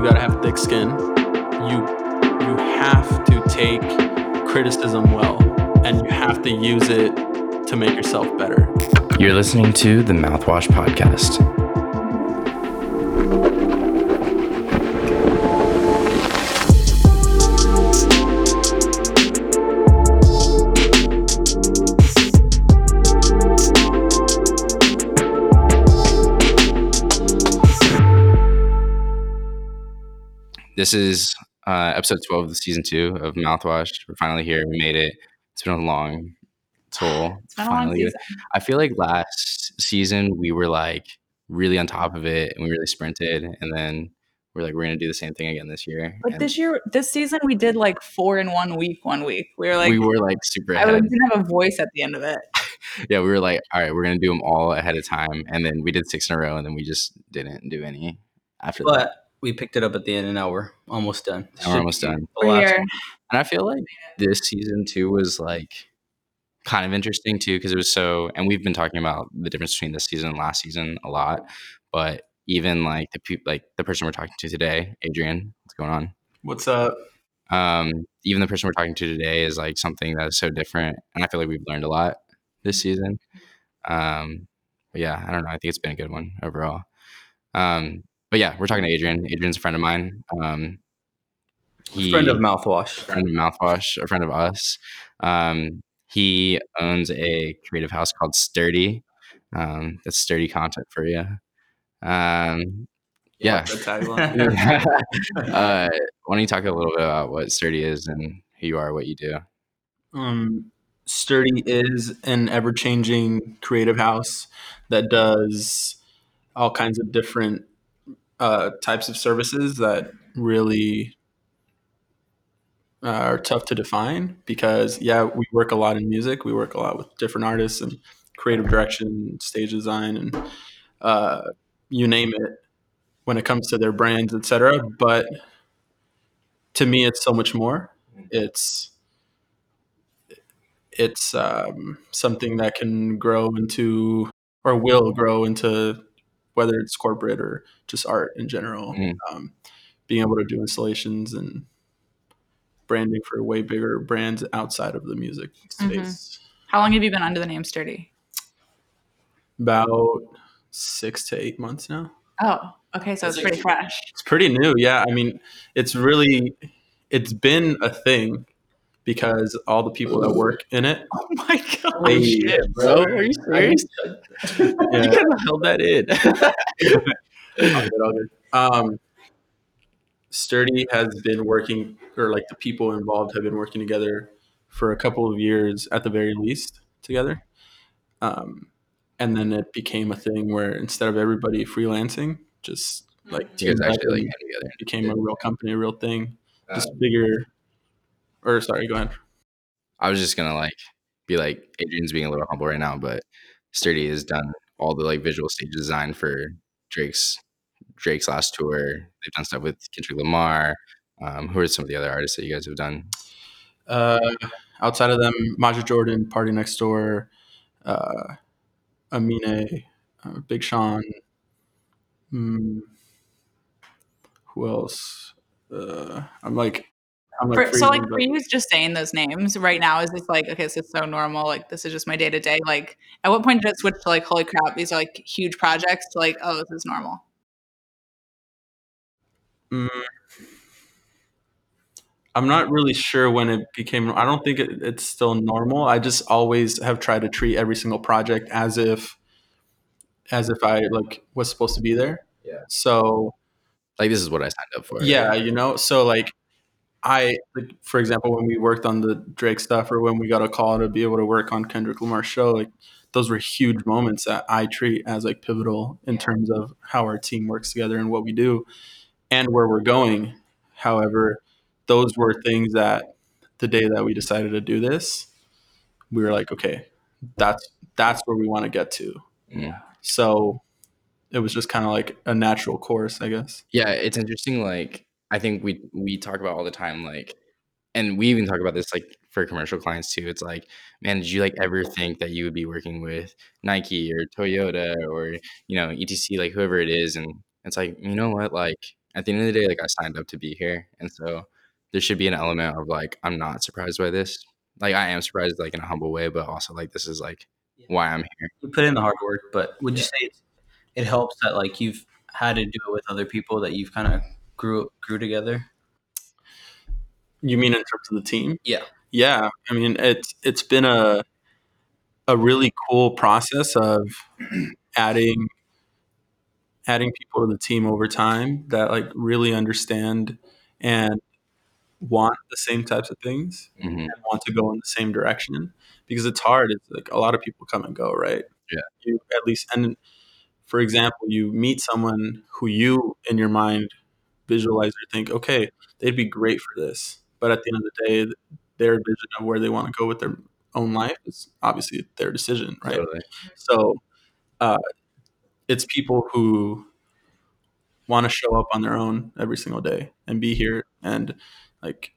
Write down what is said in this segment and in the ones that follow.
you gotta have thick skin. You you have to take criticism well, and you have to use it to make yourself better. You're listening to the Mouthwash Podcast. This is uh, episode 12 of the season two of Mouthwash. We're finally here. We made it. It's been a long toll. It's been a long Finally. season. I feel like last season we were like really on top of it and we really sprinted. And then we're like, we're going to do the same thing again this year. But And this year, this season, we did like four in one week. One week, we were like, we were like super I ahead. like, didn't have a voice at the end of it. yeah, we were like, all right, we're going to do them all ahead of time. And then we did six in a row and then we just didn't do any after that. But we picked it up at the end, and now we're almost done. And we're almost done. We're last here. one. And I feel like this season too was like kind of interesting too because it was so and we've been talking about the difference between this season and last season a lot but even like the peop like the person we're talking to today adrian what's going on What's up? um even the person we're talking to today is like something that is so different and i feel like we've learned a lot this season um but yeah i don't know i think it's been a good one overall um but yeah we're talking to adrian adrian's a friend of mine um he friend of mouthwash. friend of Mouthwash, a friend of us. Um, he owns a creative house called Sturdy. Um, that's sturdy content for you. Um, yeah. Uh, why don't you talk a little bit about what Sturdy is and who you are, what you do? Um, Sturdy is an ever changing creative house that does all kinds of different uh, types of services that really uh, are tough to define because, yeah, we work a lot in music, we work a lot with different artists and creative direction, stage design, and uh, you name it when it comes to their brands, etc. But to me, it's so much more. It's it's um, something that can grow into or will grow into whether it's corporate or just art in general. Mm. Um, being able to do installations and branding for way bigger brands outside of the music space. How long have you been under the name Sturdy? About six to eight months now. Oh, okay, so it's pretty fresh. It's pretty new. Yeah. I mean, it's really, it's been a thing because all the people that work in it, Oh my god! they, bro. Are you serious? yeah. You could have held that in. All good, all good. Um, Sturdy has been working, or like the people involved have been working together for a couple of years at the very least together. Um, and then it became a thing where instead of everybody freelancing, just like you guys actually like and came together. became a real company, a real thing, just bigger. Or sorry, go ahead. I was just gonna like be like Adrian's being a little humble right now, but Sturdy has done all the like visual stage design for Drake's Drake's last tour. They've done stuff with Kendrick Lamar. Um, who are some of the other artists that you guys have done? Uh, outside of them, Majid Jordan, Party Next Door, uh, Amine, uh, Big Sean. Mm, who else? Uh, I'm like, I'm like For, so, like, freezing, for but- you, just saying those names right now is this like, okay, this is so normal. Like, this is just my day to day. Like, at what point did it switch to like, holy crap, these are like huge projects? To like, oh, this is normal. Mm, I'm not really sure when it became. I don't think it, it's still normal. I just always have tried to treat every single project as if, as if I like was supposed to be there. Yeah. So Like this is what I signed up for. Yeah, you know, so like I like for example when we worked on the Drake stuff or when we got a call to be able to work on Kendrick Lamar's show, like those were huge moments that I treat as like pivotal in terms of how our team works together and what we do and where we're going. However, those were things that the day that we decided to do this, we were like, okay, that's that's where we want to get to. Yeah. So it was just kind of like a natural course, I guess. Yeah, it's interesting. Like I think we we talk about all the time, like, and we even talk about this like for commercial clients too. It's like, man, did you like ever think that you would be working with Nike or Toyota or you know etc. Like whoever it is, and it's like you know what, like at the end of the day, like I signed up to be here, and so there should be an element of like I'm not surprised by this. Like I am surprised, like in a humble way, but also like this is like why I'm here. You put in the hard work, but would you say it helps that like you've had to do it with other people that you've kind of grew grew together? You mean in terms of the team? Yeah. Yeah. I mean, it's it's been a a really cool process of adding adding people to the team over time that like really understand and want the same types of things hmm and want to go in the same direction because it's hard. It's like a lot of people come and go, right? Yeah. You at least, and for example, you meet someone who you in your mind visualize or think, okay, they'd be great for this, but at the end of the day, their vision of where they want to go with their own life is obviously their decision, right? Totally. So, uh, it's people who want to show up on their own every single day and be here and like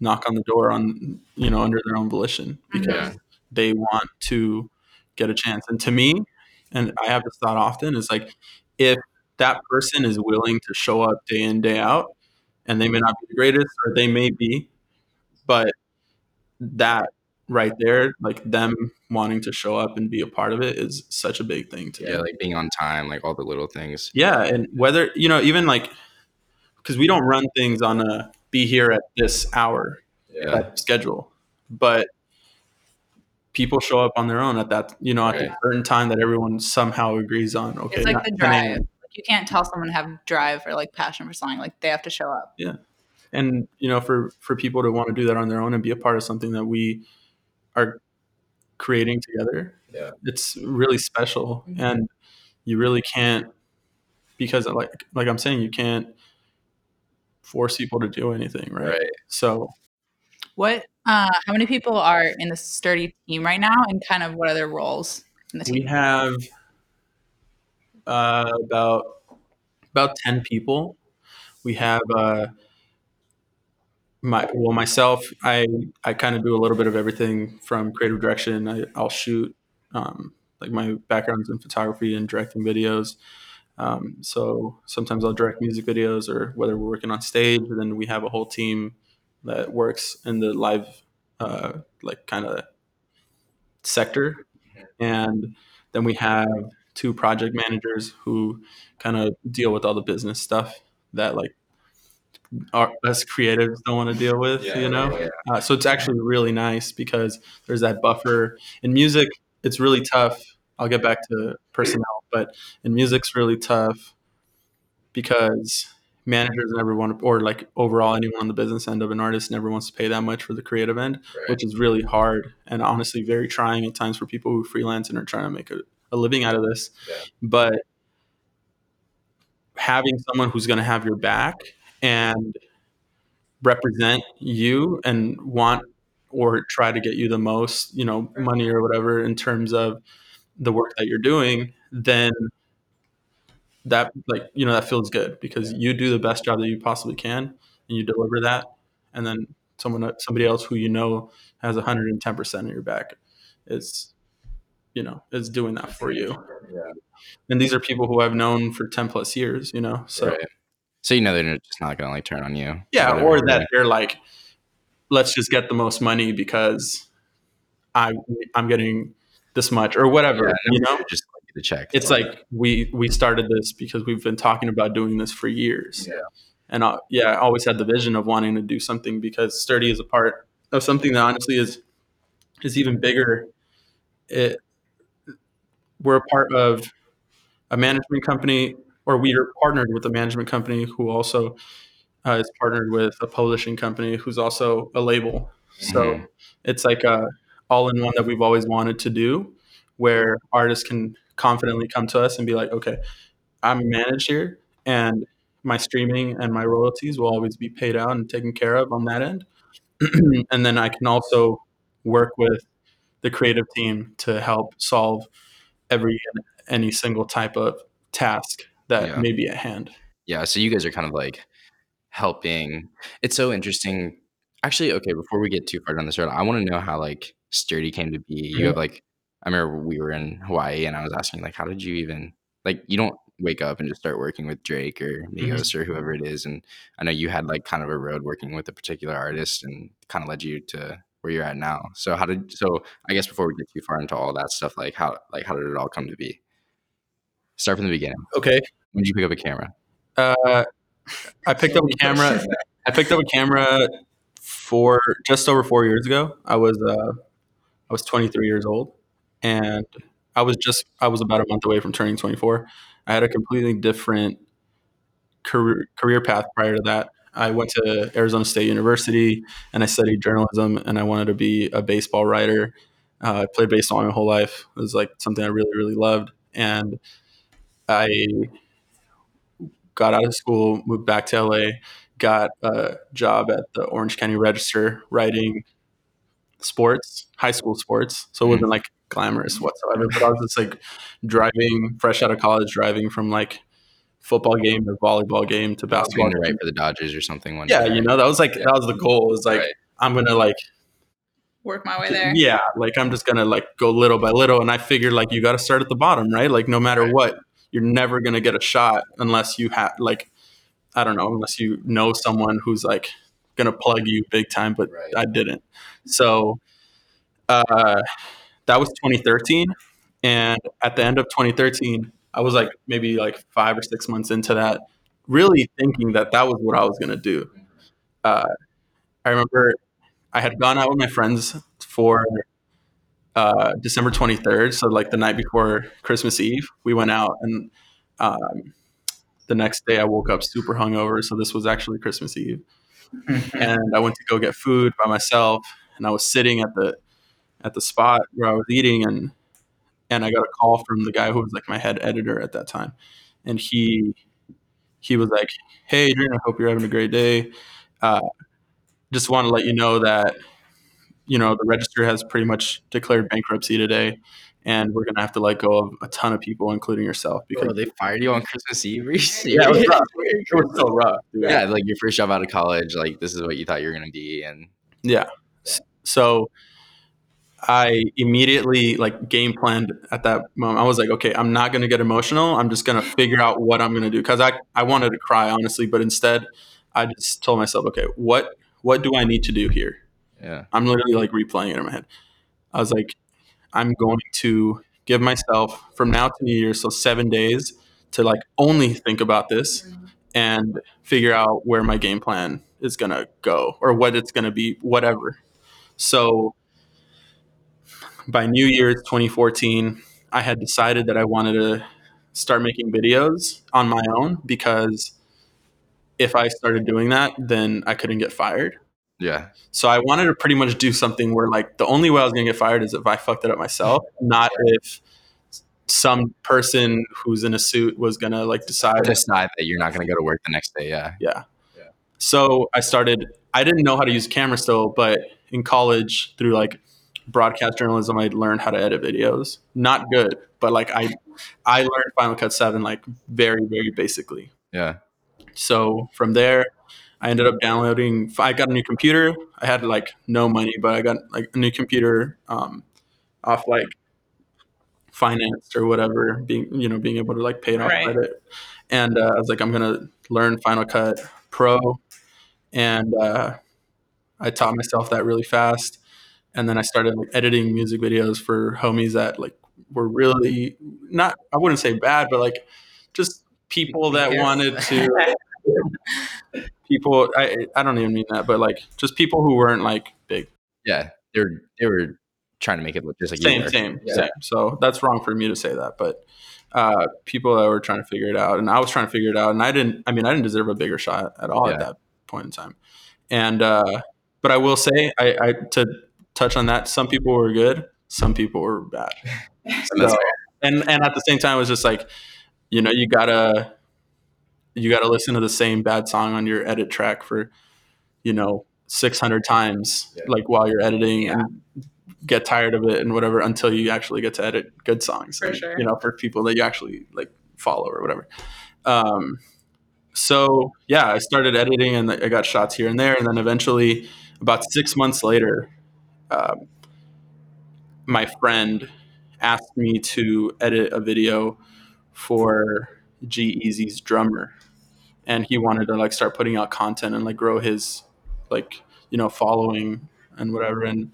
knock on the door on you know under their own volition because Yeah. they want to get a chance. And to me, and I have this thought often, is like if that person is willing to show up day in day out, and they may not be the greatest, or they may be, but that right there, like them wanting to show up and be a part of it, is such a big thing to Yeah, me. like being on time, like all the little things. Yeah, and whether you know, even like because we don't run things on a be here at this hour Yeah. type schedule, but people show up on their own at that you know at Right. the certain time that everyone somehow agrees on. Okay, It's like the 10 drive. a.m. Like you can't tell someone to have drive or like passion for something. Like they have to show up. Yeah. And you know for for people to want to do that on their own and be a part of something that we are creating together Yeah. it's really special Mhm. and you really can't because like like i'm saying you can't force people to do anything right, Right. so What? Uh, how many people are in the sturdy team right now, and kind of what are their roles in the team? we team? have uh, about about 10 people. We have uh my well myself i i kind of do a little bit of everything from creative direction. I, i'll shoot um, like my background's in photography and directing videos. Um, so sometimes i'll direct music videos or whether we're working on stage then we have a whole team that works in the live uh, like kind of sector. And then we have two project managers who kind of deal with all the business stuff that like our, us creatives don't want to deal with Yeah, you know? yeah, uh, so it's actually really nice because there's that buffer. In music it's really tough. I'll get back to personnel but in music's really tough because managers never want to or like overall anyone on the business end of an artist never wants to pay that much for the creative end Right. which is really hard and honestly very trying at times for people who freelance and are trying to make a, a living out of this. Yeah. but having someone who's going to have your back and represent you and want or try to get you the most you know money or whatever in terms of the work that you're doing then that like you know that feels good because you do the best job that you possibly can and you deliver that. And then someone somebody else who you know has 110% of your back is you know is doing that for you Yeah. and these are people who I've known for 10 plus years you know so right. So you know they're just not gonna like turn on you. yeah or that they're like let's just get the most money because I I'm getting this much or whatever Yeah, you know just like the check. it's like we we started this because we've been talking about doing this for years Yeah. and uh, yeah i always had the vision of wanting to do something because sturdy is a part of something that honestly is is even bigger it we're a part of a management company or we are partnered with a management company who also uh, is partnered with a publishing company who's also a label so Mhm. it's like a all in one that we've always wanted to do where artists can confidently come to us and be like okay i'm managed here and my streaming and my royalties will always be paid out and taken care of on that end and then i can also work with the creative team to help solve every any single type of task that Yeah. may be at hand yeah. So you guys are kind of like helping. It's so interesting. Actually, okay. Before we get too far down this road, I want to know how like sturdy came to be. You Mhm. have like I remember we were in Hawaii and I was asking like, how did you even like you don't wake up and just start working with Drake or Migos or whoever it is. And I know you had like kind of a road working with a particular artist and kind of led you to where you're at now. So how did so I guess before we get too far into all that stuff, like how like how did it all come to be? Start from the beginning. Okay. When did you pick up a camera? Uh, I picked up a camera. I picked up a camera for just over four years ago. I was uh, I was 23 years old, and I was just I was about a month away from turning 24. I had a completely different career career path prior to that. I went to Arizona State University and I studied journalism, and I wanted to be a baseball writer. Uh, I played baseball my whole life. It was like something I really really loved, and I got out of school, moved back to LA, got a job at the Orange County Register writing sports, high school sports. So it wasn't like glamorous whatsoever. But I was just like driving fresh out of college, driving from like football game to volleyball game to basketball. Going to game. write for the Dodgers or something one Yeah, day. you know, that was like Yeah. that was the goal. Was like Right. I'm gonna like Work my way there. yeah, like I'm just gonna like go little by little. And I figured like you got to start at the bottom, right? Like no matter Right. what, you're never gonna get a shot unless you have like I don't know, unless you know someone who's like gonna plug you big time. But Right. I didn't. So uh, that was 2013, and at the end of 2013, I was like maybe like five or six months into that, really thinking that that was what I was gonna do. Uh, I remember I had gone out with my friends for uh, December 23rd, so like the night before Christmas Eve. We went out, and um, the next day I woke up super hungover. So this was actually Christmas Eve, and I went to go get food by myself, and I was sitting at the at the spot where I was eating, and and I got a call from the guy who was like my head editor at that time, and he he was like, "Hey, Adrian, I hope you're having a great day. Uh, just want to let you know that you know the register has pretty much declared bankruptcy today." And we're gonna have to let go of a ton of people, including yourself, because Bro, they fired you on Christmas Eve. Yeah, it was rough. It was so rough. Yeah, like your first job out of college, like this is what you thought you were gonna be, and Yeah. So I immediately like game planned at that moment. I was like, okay, I'm not going to get emotional. I'm just going to figure out what I'm going to do cuz I I wanted to cry honestly, but instead I just told myself, okay, what what do I need to do here? yeah, I'm literally like replaying it in my head. I was like, I'm going to give myself from now to New Year's, so seven days to like only think about this and figure out where my game plan is gonna go or what it's gonna be, whatever. So by New Year's 2014, I had decided that I wanted to start making videos on my own because if I started doing that, then I couldn't get fired. yeah, So I wanted to pretty much do something where like the only way I was gonna get fired is if I fucked it up myself, not if some person who's in a suit was gonna like decide. decide that you're not gonna go to work the next day. Yeah, Yeah. Yeah. So I started. I didn't know how to use camera still, but in college through like broadcast journalism, I learned how to edit videos. Not good, but like I, I learned Final Cut Seven like very very basically. yeah, So from there, I ended up downloading. I got a new computer. I had like no money, but I got like a new computer um, off like financed or whatever. Being you know being able to like pay it off Right. credit, and uh, I was like, I'm gonna learn Final Cut Pro, and uh, I taught myself that really fast. And then I started like editing music videos for homies that like were really not I wouldn't say bad, but like just people that wanted to people I I don't even mean that, but like just people who weren't like big. yeah. They were they were trying to make it look just like Same, were. same, Yeah. same. So that's wrong for me to say that, but uh, people that were trying to figure it out, and I was trying to figure it out, and I didn't. I mean, I didn't deserve a bigger shot at all at that point in time. And uh, but I will say, I, I to touch on that, some people were good, some people were bad. So- and and at the same time, it was just like, you know, you gotta you gotta listen to the same bad song on your edit track for, you know, six hundred times, Yeah. like while you're editing, and get tired of it and whatever until you actually get to edit good songs. For and, sure. You know, for people that you actually like follow or whatever. Um, so yeah, I started editing and I got shots here and there, and then eventually, about six months later, um, my friend asked me to edit a video for G Eazy's drummer, and he wanted to like start putting out content and like grow his like you know following and whatever and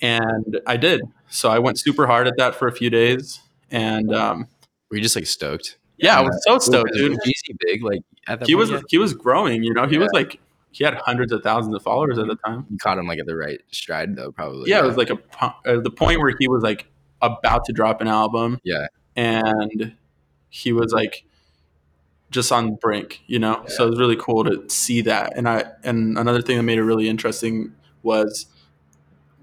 and I did. So I went super hard at that for a few days, and um, Were you just like stoked? yeah, I was so stoked, dude. G-Eazy big like He was yet? he was growing, you know. He was like he had hundreds of thousands of followers at the time. You caught him like at the right stride though, probably. Yeah, it was like a uh, the point where he was like about to drop an album. Yeah. and he was like just on the brink, you know. So it was really cool to see that. And I and another thing that made it really interesting was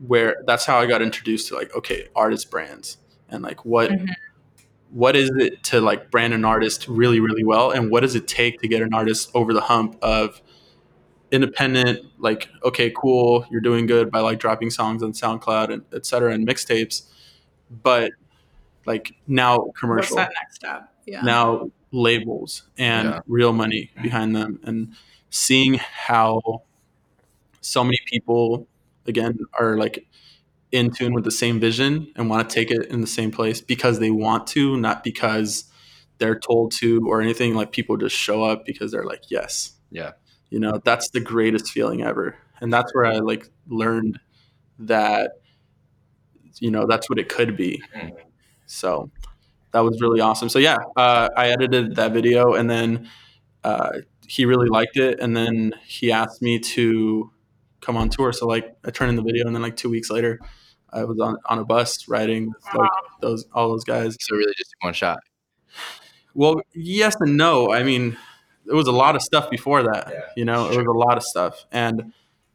where that's how I got introduced to like okay, artist brands and like what Mhm. what is it to like brand an artist really really well and what does it take to get an artist over the hump of independent like okay cool you're doing good by like dropping songs on soundcloud and et cetera and mixtapes but like now What's commercial that next step? Yeah. now labels and Yeah. real money behind them and seeing how so many people again are like in tune with the same vision and want to take it in the same place because they want to not because they're told to or anything like people just show up because they're like yes Yeah. You know that's the greatest feeling ever. And that's where i like learned that you know that's what it could be. Mhm. so that was really awesome. So yeah uh, i edited that video and then uh, he really liked it. And then he asked me to come on tour. So like i turned in the video and then like two weeks later i was on, on a bus riding with like those all those guys. So really just one shot. well, yes and no. I mean, there was a lot of stuff before that. Yeah, you know, it was a lot of stuff, and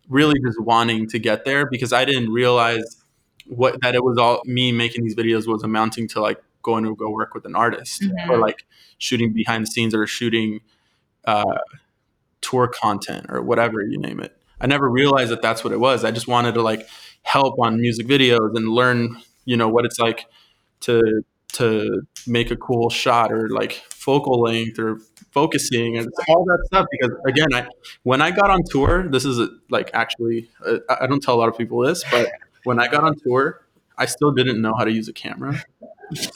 really just wanting to get there because I didn't realize what that it was all me making these videos was amounting to like going to go work with an artist or like shooting behind the scenes or shooting uh, tour content or whatever you name it. I never realized that that's what it was. I just wanted to like help on music videos and learn, you know, what it's like to to make a cool shot or like focal length or focusing and all that stuff because again i when i got on tour this is a, like actually uh, i I don't tell a lot of people this but when i got on tour i still didn't know how to use a camera.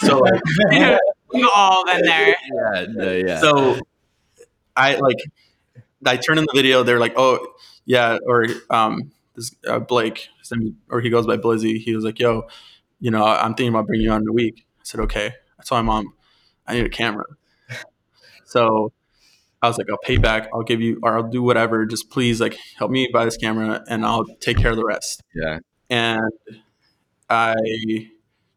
So like, We've all been there. Yeah, no, yeah. so i like i turn in the video they're like oh yeah or um this uh, blake name, or he goes by blizzy. He was like yo you know i'm thinking about bringing you on in a week. I said okay. I told my mom i need a camera so i was like i'll pay back i'll give you or i'll do whatever just please like help me buy this camera and i'll take care of the rest yeah. and I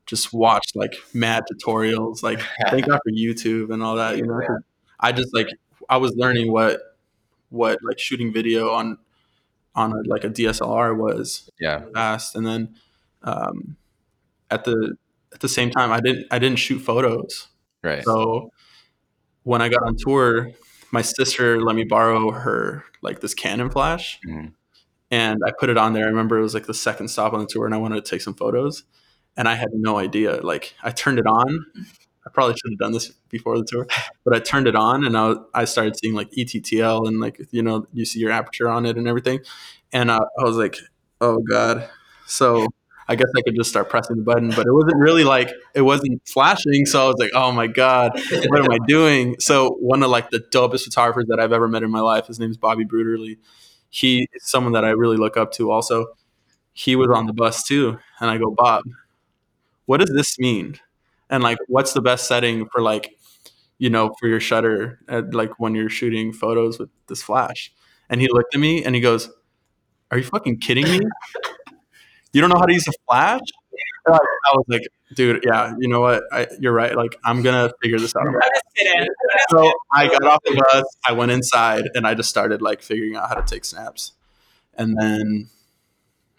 just watched like mad tutorials. Like thank God for YouTube and all that. You know, 'cause I just like I was learning what what like shooting video on on a, like a DSLR was Yeah. fast, and then um, at the at the same time, I didn't I didn't shoot photos. Right. So when I got on tour, my sister let me borrow her like this Canon flash, Mhm. and I put it on there. I remember it was like the second stop on the tour, and I wanted to take some photos, and I had no idea. Like I turned it on. I probably should have done this before the tour, but I turned it on, and I, I started seeing like ETTL and like you know you see your aperture on it and everything, and I was like, oh god. So I guess I could just start pressing the button, but it wasn't really like it wasn't flashing. So I was like, oh my god, what am I doing? So one of like the dopest photographers that I've ever met in my life, his name is Bobby Bruderly. He is someone that I really look up to. Also, he was on the bus too, and I go, Bob, what does this mean? And like, what's the best setting for like, you know, for your shutter, at, like when you're shooting photos with this flash? And he looked at me and he goes, "Are you fucking kidding me? You don't know how to use a flash?" And I I was like, "Dude, yeah, you know what? I, you're right. Like, I'm gonna figure this out." I'm just kidding. so I got off the bus, I went inside, and I just started like figuring out how to take snaps. And then,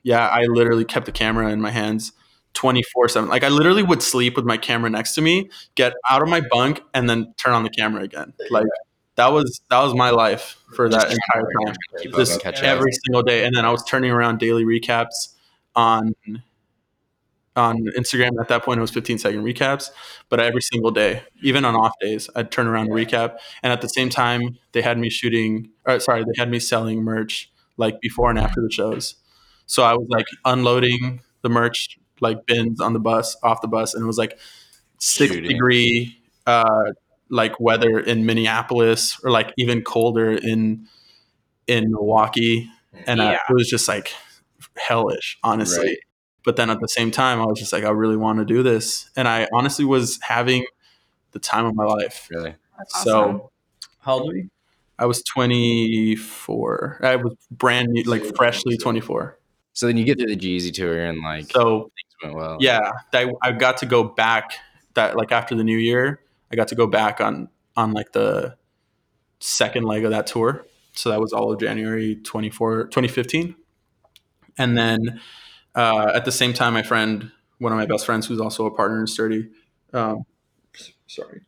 yeah, I literally kept the camera in my hands 24 7. Like, I literally would sleep with my camera next to me, get out of my bunk, and then turn on the camera again. Like, that was that was my life for that entire time. Just and catch up. every single day. And then I was turning around daily recaps on on Instagram. At that point, it was 15 second recaps, but every single day, even on off days, I'd turn around and recap. And at the same time, they had me shooting, or sorry, they had me selling merch like before and after the shows. So I was like unloading the merch like bins on the bus, off the bus, and it was like six Shooting. degree uh, like weather in Minneapolis or like even colder in in Milwaukee, and I, it was just like hellish, honestly. Right. But then at the same time, I was just like, I really want to do this, and I honestly was having the time of my life. Really? That's So awesome. How old were you? I was 24. I was brand new, like freshly 24. So then you get to the G-Eazy tour and like So things went well. yeah, I, I got to go back that like after the new year, I got to go back on on like the second leg of that tour. So that was all of January 24, 2015. And then uh, at the same time, my friend, one of my best friends, who's also a partner in Sturdy, um, sorry,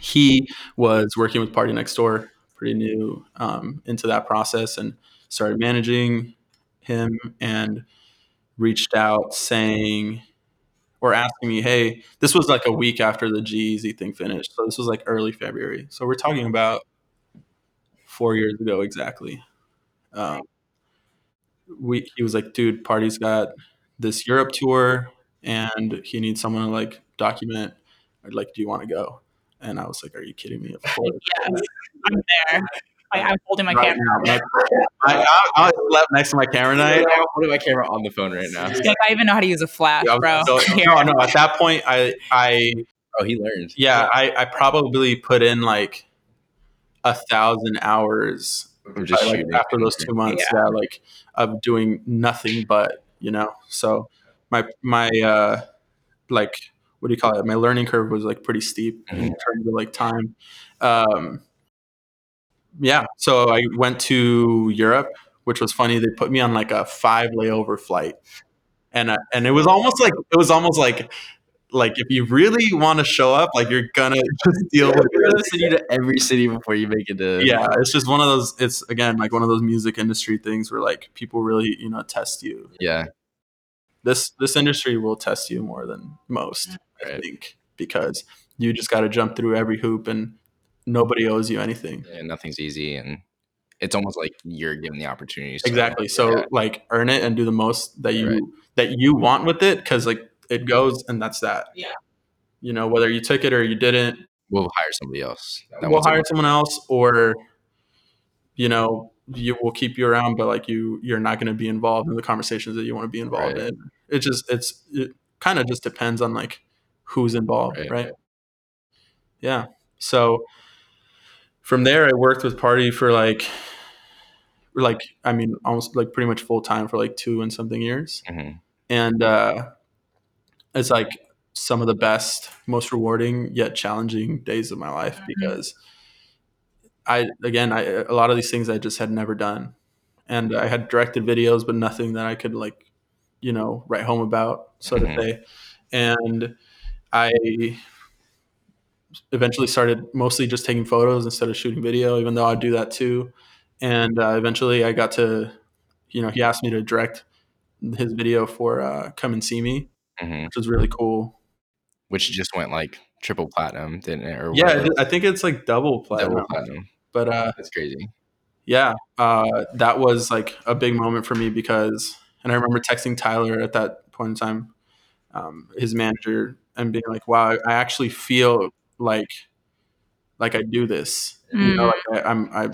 he was working with Party Next Door, pretty new um, into that process, and started managing him and reached out saying or asking me, hey, this was like a week after the G-Eazy thing finished. So this was like early February. So we're talking about four years ago exactly. Um, we, he was like, dude, Party's got this Europe tour and he needs someone to like document. I'd like, do you want to go? And I was like, are you kidding me? Of course. Yes, I'm there. Like, I'm holding my Right camera. now, my- I, I, I slept next to my camera tonight. I'm holding my camera on the phone right now. Like, I even know how to use a flash, Yeah, bro. so- no, no. At that point, I, I, Oh, he learned. yeah, I, I probably put in like a thousand hours I'm just by, like, after those two months. Yeah. like of doing nothing but you know. So my my uh like what do you call it? My learning curve was like pretty steep in terms of like time. Um, yeah, so I went to Europe, which was funny. They put me on like a five layover flight, and uh, and it was almost like it was almost like like if you really want to show up, like you're gonna just deal with You're it. gonna city to every city before you make it to. Yeah, it's just one of those. It's again like one of those music industry things where like people really you know test you. Yeah. This this industry will test you more than most, mm. I think, because you just got to jump through every hoop and nobody owes you anything. And nothing's easy, and it's almost like you're given the opportunity. so- Exactly. So yeah. like earn it and do the most that you Right. that you want with it because like it goes and that's that. Yeah. You know whether you took it or you didn't, we'll hire somebody else. that we'll hire someone else or you know you will keep you around but like you you're not going to be involved in the conversations that you want to be involved Right. in it just it's it kind of just depends on like who's involved Right, right, yeah so from there i worked with party for like like i mean almost like pretty much full time for like two and something years Mhm. and uh it's like some of the best most rewarding yet challenging days of my life Mhm. because i again i a lot of these things i just had never done and i had directed videos but nothing that i could like you know write home about so Mhm. to say and i eventually started mostly just taking photos instead of shooting video even though i'd do that too and uh, eventually i got to you know he asked me to direct his video for uh, come and see me Mhm. which was really cool Which just went like triple platinum, didn't it? Or yeah whatever. i think it's like double platinum double platinum. but uh That's crazy. yeah uh that was like a big moment for me because and i remember texting tyler at that point in time um, his manager and being like wow i actually feel like like i do this you know like I, i'm i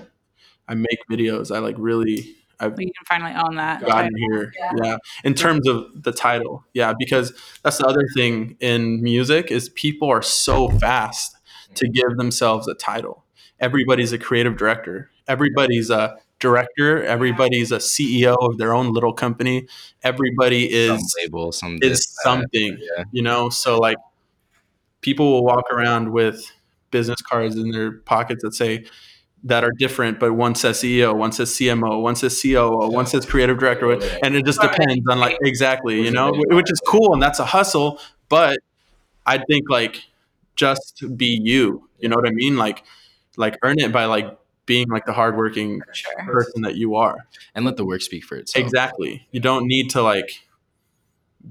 i make videos i like really i've We can finally own that. gotten here. Yeah. yeah. In terms of the title. Yeah because that's the other thing in music is people are so fast to give themselves a title. Everybody's a creative director. Everybody's a director. Everybody's a ceo of their own little company. Everybody is some label, some is that. something Yeah. you know? So like people will walk around with business cards in their pockets that say that are different but one says ceo one says cmo one says coo one says creative director and it just depends on like exactly you know which is cool and that's a hustle but i think like just be you you know what i mean like like earn it by like being like the hardworking For sure. person that you are and let the work speak for itself. Exactly. You don't need to like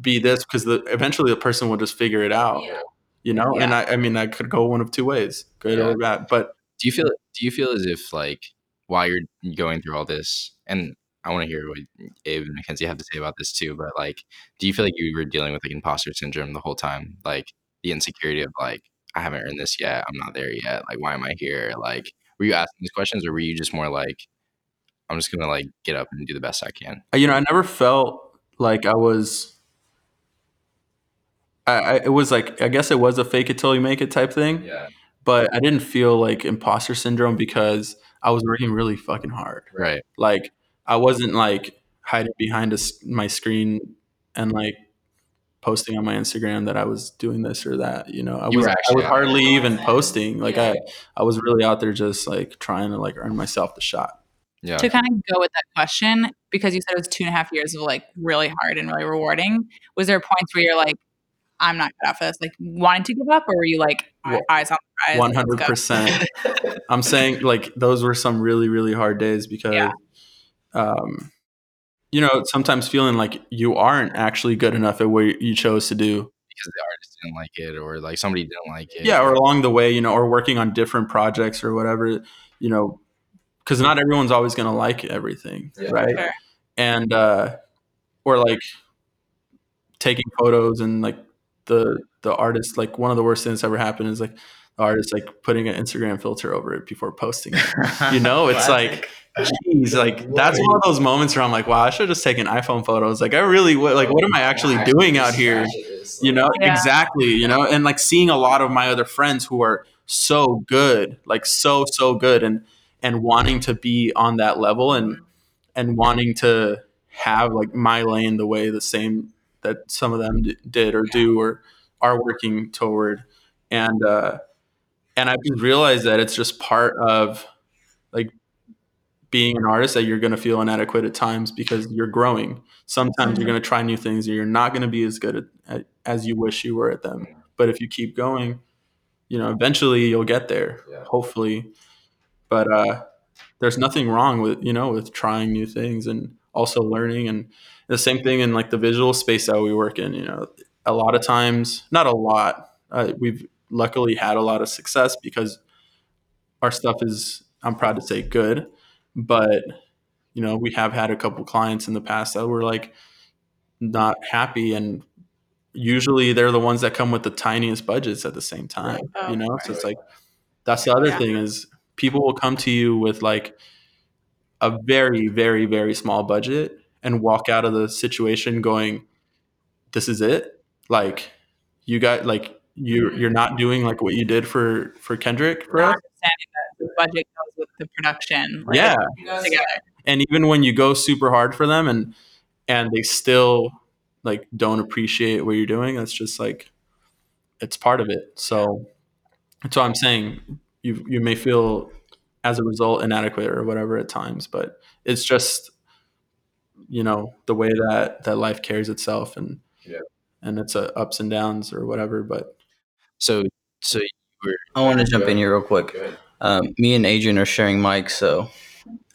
be this because the eventually the person will just figure it out. Yeah. You know, and I, I mean, I could go one of two ways, good Yeah. or bad. But Do you feel? Do you feel as if like while you're going through all this, and I want to hear what Abe and Mackenzie have to say about this too. But like, do you feel like you were dealing with like imposter syndrome the whole time? Like the insecurity of like, I haven't earned this yet. I'm not there yet. Like, why am I here? Like, were you asking these questions, or were you just more like, I'm just gonna like get up and do the best I can? Uh, you know, I never felt like I was. I, I it was like I guess it was a fake it till you make it type thing, Yeah. But I didn't feel like imposter syndrome because I was working really fucking hard. Right. Like I wasn't like hiding behind a s my screen and like posting on my Instagram that I was doing this or that. You know, I You was were I was hardly there. even posting. Like I I was really out there just like trying to like earn myself the shot. Yeah. To kind of go with that question, because you said it was two and a half years of like really hard and really rewarding, was there points where you're like, I'm not good at this, like wanting to give up, or were you like Well, eyes on the prize? One hundred percent. I'm saying like those were some really really hard days because, Yeah. um, you know, sometimes feeling like you aren't actually good enough at what you chose to do. because the artist didn't like it, or like somebody didn't like it. Yeah, or along the way, you know, or working on different projects or whatever, you know, because not everyone's always going to like everything, Yeah. right? Sure. And uh, or like taking photos and like the the artist, like one of the worst things that's ever happened is like the artist like putting an Instagram filter over it before posting it. You know, it's like, geez, like that's one of those moments where I'm like, wow, I should have just taken iPhone photos. Like, I really, what, like, what am I actually doing out here? You know, Yeah. exactly. You know, and like seeing a lot of my other friends who are so good, like so so good, and and wanting to be on that level and and wanting to have like my lane the way the same that some of them d- did or do or are working toward, and uh, and I just realized that it's just part of like being an artist that you're going to feel inadequate at times because you're growing. Sometimes you're going to try new things and you're not going to be as good at, at, as you wish you were at them. But if you keep going, you know, eventually you'll get there, Yeah. hopefully. But uh, there's nothing wrong with, you know, with trying new things and also learning. And the same thing in like the visual space that we work in, you know, a lot of times, not a lot, uh, we've luckily had a lot of success because our stuff is, I'm proud to say, good but you know we have had a couple clients in the past that were like not happy and usually they're the ones that come with the tiniest budgets at the same time Right. you know Oh, so it's like that's the other Yeah. thing is people will come to you with like a very very very small budget and walk out of the situation going this is it? Like you got like you mm-hmm. you're not doing like what you did for for Kendrick for us the budget goes with the production. like, yeah. Together. and even when you go super hard for them and and they still like don't appreciate what you're doing that's just like it's part of it. So that's what i'm saying. You you may feel as a result inadequate or whatever at times but it's just you know the way that that life carries itself and Yeah. and it's a ups and downs or whatever but So, so you were I want to jump in here real quick. Um, me and Adrian are sharing mics, so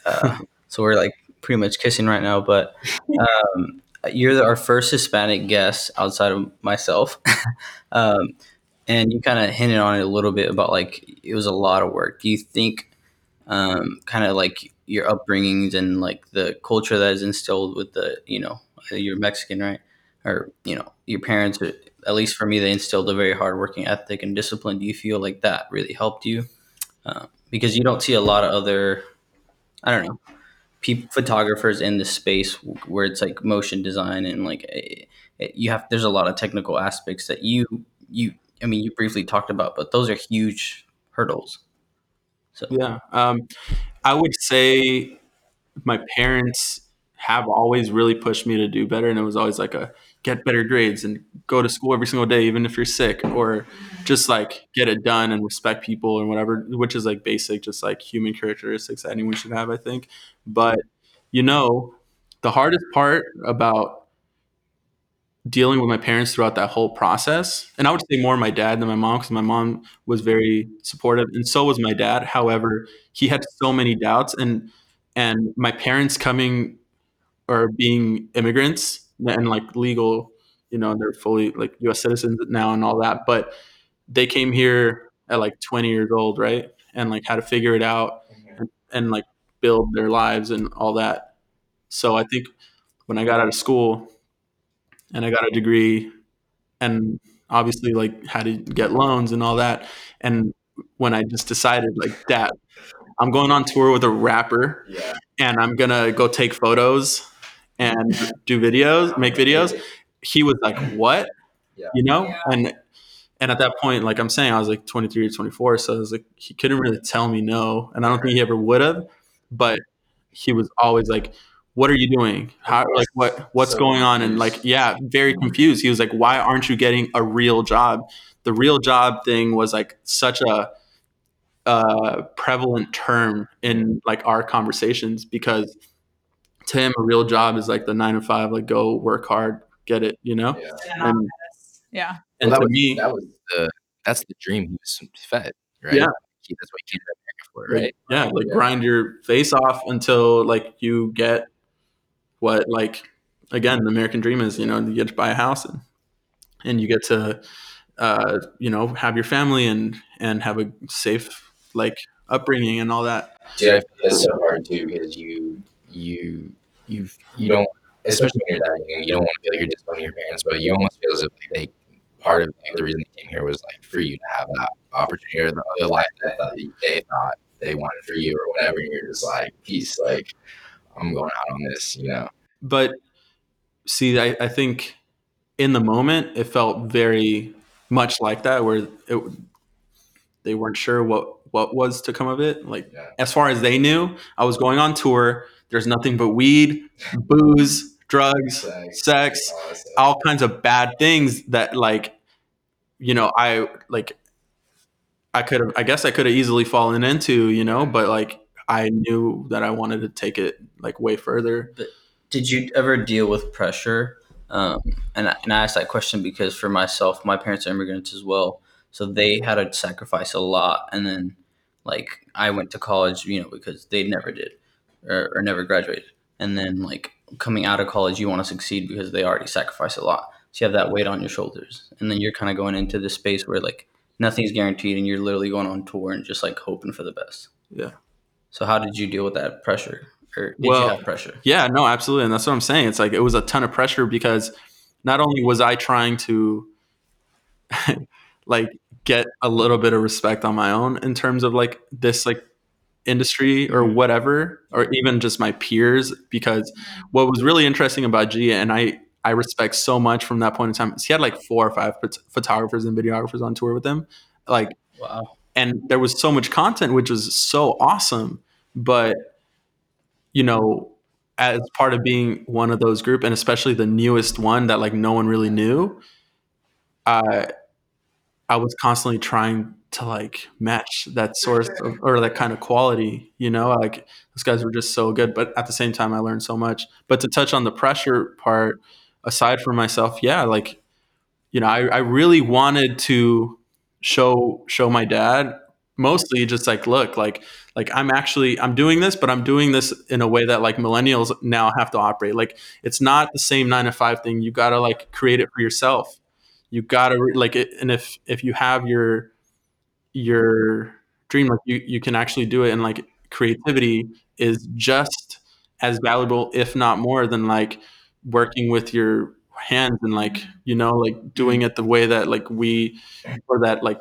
uh, so we're like pretty much kissing right now. But um, you're the, our first Hispanic guest outside of myself, um, and you kind of hinted on it a little bit about like it was a lot of work. Do you think um, kind of like your upbringings and like the culture that is instilled with the you know you're Mexican right? Or you know your parents at least for me they instilled a very hardworking ethic and discipline. Do you feel like that really helped you? Uh, because you don't see a lot of other i don't know peop photographers in this space where it's like motion design and like eh, eh, you have there's a lot of technical aspects that you you i mean you briefly talked about but those are huge hurdles. So Yeah. Um, I would say my parents have always really pushed me to do better. And it was always like a get better grades and go to school every single day, even if you're sick, or just like get it done and respect people and whatever, which is like basic, just like human characteristics that anyone should have, I think. But, you know, the hardest part about dealing with my parents throughout that whole process. And I would say more my dad than my mom because my mom was very supportive and so was my dad. However, he had so many doubts and and my parents coming or being immigrants and like legal, you know, they're fully like US citizens now and all that, but they came here at like 20 years old, right? And like had to figure it out and, and like build their lives and all that. So I think when I got out of school and I got a degree and obviously like had to get loans and all that. And when I just decided like, that, I'm going on tour with a rapper, Yeah. and I'm gonna go take photos and do videos, make videos. He was like, "What?" Yeah. You know, Yeah. and and at that point, like I'm saying, I was like 23 or 24, so I was like, he couldn't really tell me no, and I don't think he ever would have. But he was always like, "What are you doing? How like what what's So going on?" And like, yeah, very confused. He was like, "Why aren't you getting a real job?" The real job thing was like such a uh, prevalent term in like our conversations because to him a real job is like the nine to five, like go work hard, get it, you know. Yeah. And Yeah. and Well, that to was, me, that was the that's the dream he was fed, right? Yeah. He, that's what he came to America for, like, right? yeah, like Yeah. grind your face off until like you get what like again the American dream is, you know, you get to buy a house and and you get to uh, you know have your family and and have a safe like upbringing and all that. Yeah, it's so hard too because you you you you don't especially when you're that you don't want to feel like you're disappointing your parents, but you almost feel as if they part of like, the reason they came here was like for you to have that opportunity or the, the life that they, they thought they wanted for you or whatever. And you're just like, peace, like I'm going out on this, you know. but see I, I think in the moment it felt very much like that where it, they weren't sure what what was to come of it like Yeah. as far as they knew i was going on tour there's nothing but weed booze drugs sex that all kinds of bad things that like you know i like i could have i guess i could have easily fallen into you know but like i knew that i wanted to take it like way further Did you ever deal with pressure? Um, and I, and I asked that question because for myself, my parents are immigrants as well, so they had to sacrifice a lot. And then, like, I went to college, you know, because they never did or, or never graduated. And then, like, coming out of college, you want to succeed because they already sacrificed a lot. So you have that weight on your shoulders, and then you're kind of going into this space where like nothing's guaranteed, and you're literally going on tour and just like hoping for the best. Yeah. So how did you deal with that pressure, or did Well, you have pressure? Yeah, no, absolutely. And that's what I'm saying. It's like it was a ton of pressure because not only was I trying to like get a little bit of respect on my own in terms of like this like industry or mm-hmm. whatever or even just my peers because what was really interesting about Gia and I I respect so much from that point in time he had like four or five phot- photographers and videographers on tour with him like Wow. And there was so much content which was so awesome but you know as part of being one of those group and especially the newest one that like no one really knew uh, i was constantly trying to like match that source of, or that kind of quality you know? Like those guys were just so good but at the same time i learned so much. But to touch on the pressure part aside from myself yeah like you know i, I really wanted to show show my dad mostly just like look like like i'm actually i'm doing this but i'm doing this in a way that like millennials now have to operate. Like it's not the same nine to five thing. You gotta like create it for yourself. You gotta like it and if if you have your your dream like you you can actually do it and like creativity is just as valuable if not more than like working with your hands and like mm-hmm. you know like doing it the way that like we or that like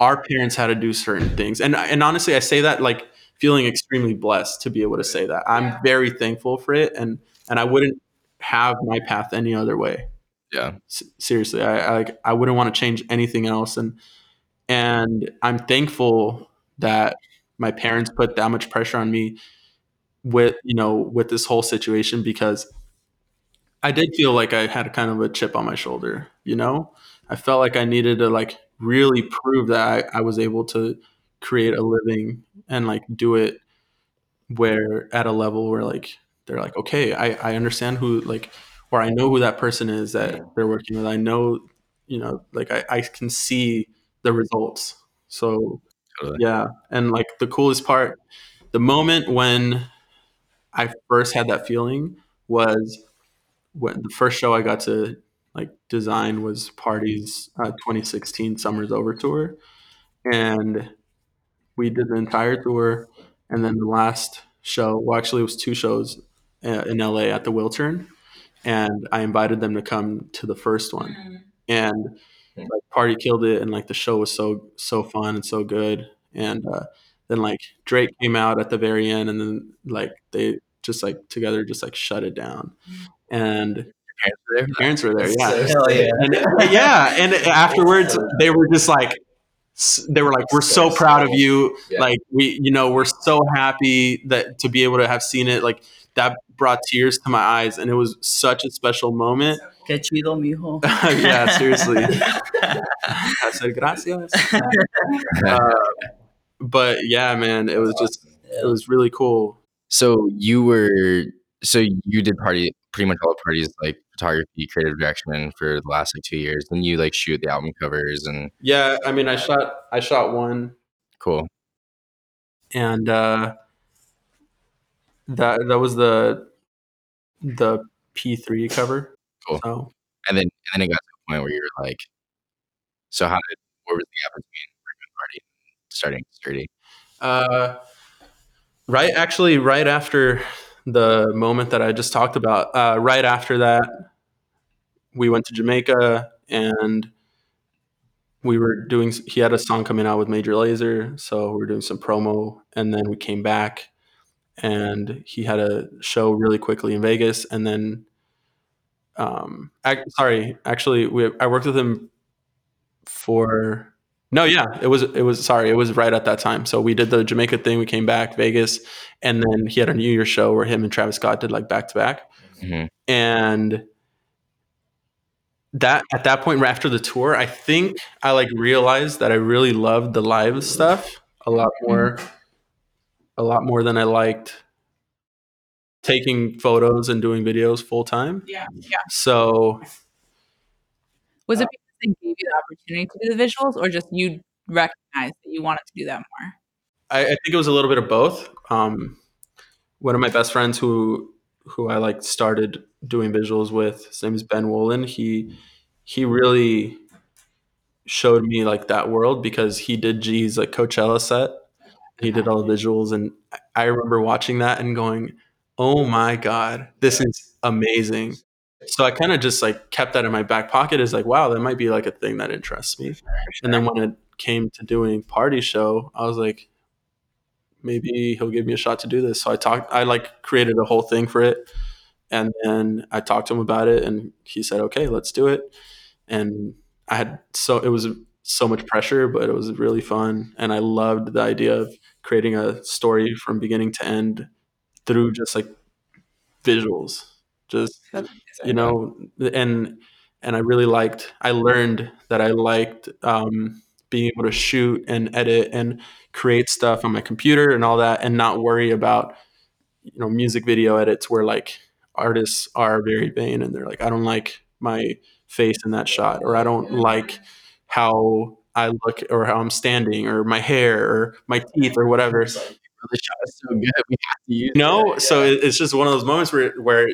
our parents had to do certain things. And and honestly i say that like feeling extremely blessed to be able to say that. I'm very thankful for it and and i wouldn't have my path any other way. Yeah. S- seriously i i, like, I wouldn't want to change anything else and and i'm thankful that my parents put that much pressure on me with you know with this whole situation because i did feel like i had kind of a chip on my shoulder you know? I felt like i needed to like really prove that i, I was able to create a living and like do it where at a level where like they're like okay i i understand who like or i know who that person is that they're working with. I know you know like i, I can see the results. So Totally. yeah. And like the coolest part the moment when i first had that feeling was when the first show i got to like design was Party's uh, 2016 summers over tour. And we did the entire tour. And then the last show well actually it was two shows uh, in la at the wiltern. And i invited them to come to the first one. And like party killed it. And like the show was so so fun and so good. And uh, then like drake came out at the very end. And then like they just like together just like shut it down and their parents were there? yeah. Hell yeah. and yeah and afterwards they were just like they were like we're so proud of you. Yeah. like we you know we're so happy that to be able to have seen it. Like that brought tears to my eyes and it was such a special moment. Que chido, mijo. yeah seriously. I said gracias. Uh, but yeah man it was just it was really cool. So you were so you did party pretty much all the parties like photography, creative direction for the last like two years. Then you like shoot the album covers and yeah i mean i shot i shot one cool. and uh that that was the the p3 cover Cool. so And then and then it got to the point where you were like, so how did what was the gap between Party and starting Sturdy? Uh, right, actually, right after the moment that I just talked about, uh, right after that, we went to Jamaica and we were doing. He had a song coming out with Major Lazer, so we were doing some promo, and then we came back, and he had a show really quickly in Vegas, and then. Um, sorry, actually, we I worked with him for no, yeah, it was it was sorry, it was right at that time. So we did the Jamaica thing, we came back Vegas, and then he had a New Year's show where him and Travis Scott did like back to back, Mhm. and that at that point after the tour, I think I like realized that I really loved the live stuff a lot more, a lot more than I liked taking photos and doing videos full time. Yeah. Yeah. So Was it because they gave you the opportunity to do the visuals or just you recognized that you wanted to do that more? I, I think it was a little bit of both. Um, one of my best friends who who I like started doing visuals with, his name is Ben Woolen. He he really showed me like that world because he did G's like Coachella set. He did all the visuals, and I remember watching that and going, "Oh my god, this is amazing!" So I kind of just like kept that in my back pocket as like, "Wow, that might be like a thing that interests me." And then when it came to doing party show, I was like, maybe he'll give me a shot to do this. So I talked, I like created a whole thing for it. And then I talked to him about it and he said, okay, let's do it. And I had so, it was so much pressure, but it was really fun. And I loved the idea of creating a story from beginning to end through just like visuals, just you know and and i really liked i learned that i liked um, being able to shoot and edit and create stuff on my computer and all that and not worry about you know music video edits where like artists are very vain and they're like i don't like my face in that shot or i don't like how i look or how i'm standing or my hair or my teeth or whatever The shot is so good. We have to use you know it. so it's just one of those moments where where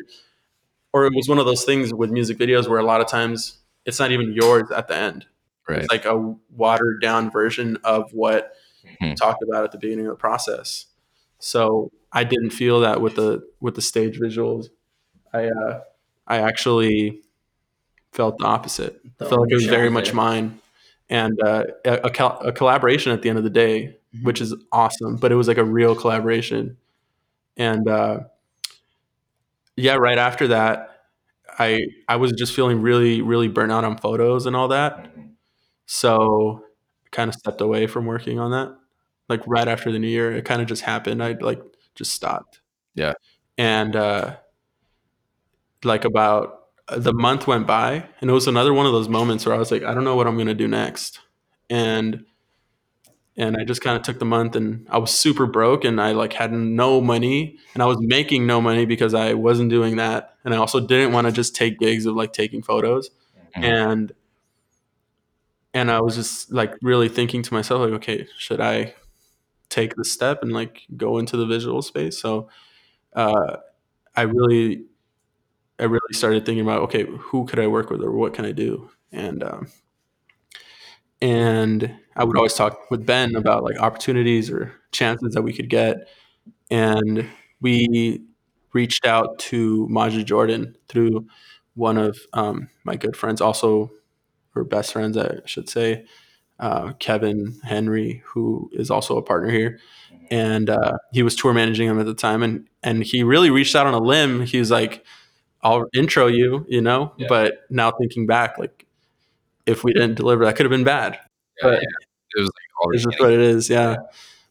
or it was one of those things with music videos where a lot of times it's not even yours at the end. Right. it's like a watered down version of what we Mhm. talked about at the beginning of the process. So i didn't feel that with the with the stage visuals. I uh i actually felt the opposite. I felt like it was very much mine. And uh, a, a, col- a collaboration at the end of the day which is awesome but it was like a real collaboration. And uh yeah right after that i i was just feeling really really burnt out on photos and all that. So kind of stepped away from working on that. Like right after the new year it kind of just happened. I like just stopped. Yeah. and uh like about the month went by and it was another one of those moments where i was like i don't know what i'm going to do next. And and i just kind of took the month and i was super broke and i like had no money and i was making no money because i wasn't doing that. And i also didn't want to just take gigs of like taking photos. Mhm. and and i was just like really thinking to myself like okay should i take the step and like go into the visual space? So uh i really i really started thinking about okay who could i work with or what can i do? And um and i would always talk with ben about like opportunities or chances that we could get and we reached out to Majid Jordan through one of um, my good friends, also or best friends, I should say, uh, Kevin Henry, who is also a partner here, and uh, he was tour managing him at the time, and and he really reached out on a limb. He was like, "I'll intro you," you know. Yeah. But now thinking back, like if we didn't deliver, that could have been bad. Yeah, But- yeah. It was like all It's just what it is, yeah.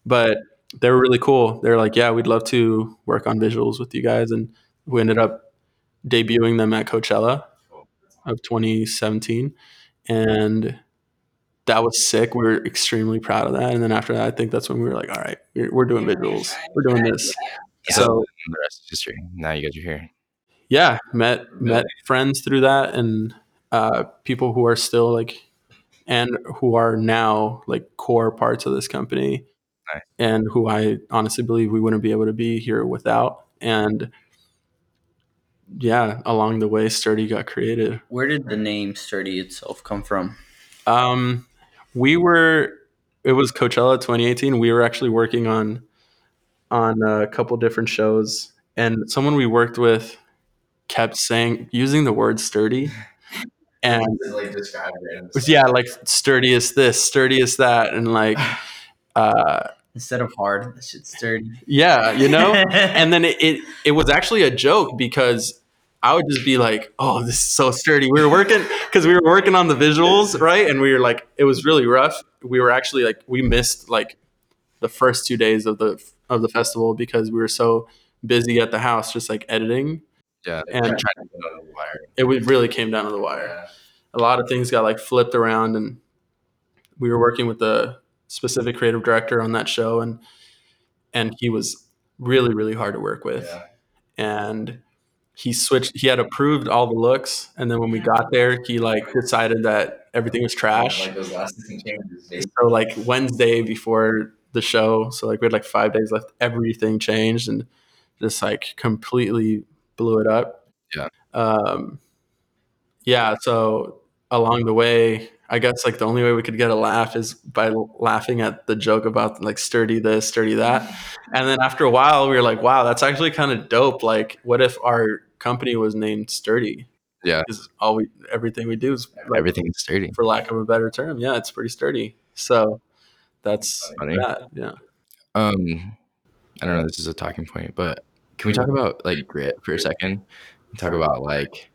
But they were really cool. They're like, yeah, we'd love to work on visuals with you guys, and we ended up debuting them at Coachella of 2017, and that was sick. We were extremely proud of that. And then after that, I think that's when we were like, all right, we're, we're doing visuals, we're doing this. Yeah. So the rest is history. Now you guys are here. yeah, met met friends through that, and uh, people who are still like, and who are now like core parts of this company, Nice. and who I honestly believe we wouldn't be able to be here without. And yeah, along the way, Sturdy got created. Where did the name Sturdy itself come from? Um, we were it was Coachella 2018. We were actually working on on a couple different shows, and someone we worked with kept saying using the word sturdy, and like describe yeah, like sturdiest this, sturdiest that, and like uh, Instead of hard, that shit's sturdy. yeah, you know. and then it, it it was actually a joke because I would just be like, "Oh, this is so sturdy." We were working because we were working on the visuals, right? And we were like, it was really rough. We were actually like, we missed like the first two days of the of the festival because we were so busy at the house, just like editing. Yeah. And- to the wire. It really came down to the wire. A lot of things got like flipped around, and we were working with the specific creative director on that show, and and he was really really hard to work with. Yeah. and he switched he had approved all the looks and then when we got there he like decided that everything was trash Like thing changes. so like wednesday before the show so like we had like five days left everything changed and just like completely blew it up Yeah. um yeah so along the way i guess like the only way we could get a laugh is by laughing at the joke about like sturdy this sturdy that and then after a while we were like wow that's actually kind of dope like what if our company was named sturdy Yeah. because all we everything we do is like, Everything is sturdy. for lack of a better term yeah it's pretty sturdy so that's Funny. that yeah Um, I don't know. This is a talking point, but can we talk about like grit for a second? Talk about like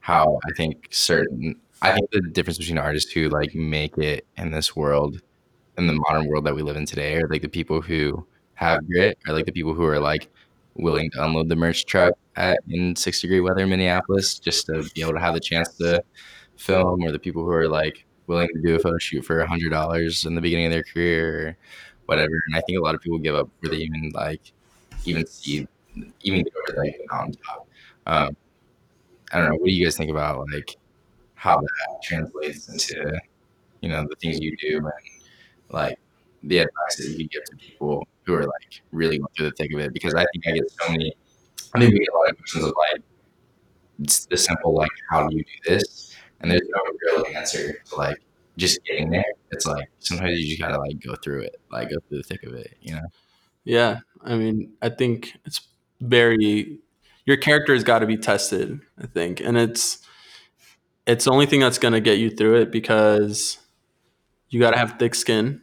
how I think certain. I think the difference between artists who like make it in this world, in the modern world that we live in today, are like the people who have grit, or like the people who are like willing to unload the merch truck at in six degree weather in Minneapolis just to be able to have the chance to film, or the people who are like willing to do a photo shoot for a hundred dollars in the beginning of their career, or whatever. And I think a lot of people give up before they even like even see even over like the mountaintop. Um, I don't know. What do you guys think about like how that translates into you know the things you do and like the advice that you give to people who are like really going through the thick of it? Because I think I get so many. I think we get a lot of questions of like it's the simple like how do you do this, and there's no real answer to like just getting there. It's like sometimes you just gotta like go through it, like go through the thick of it, you know. yeah i mean i think it's very your character has got to be tested i think and it's it's the only thing that's going to get you through it because you got to have thick skin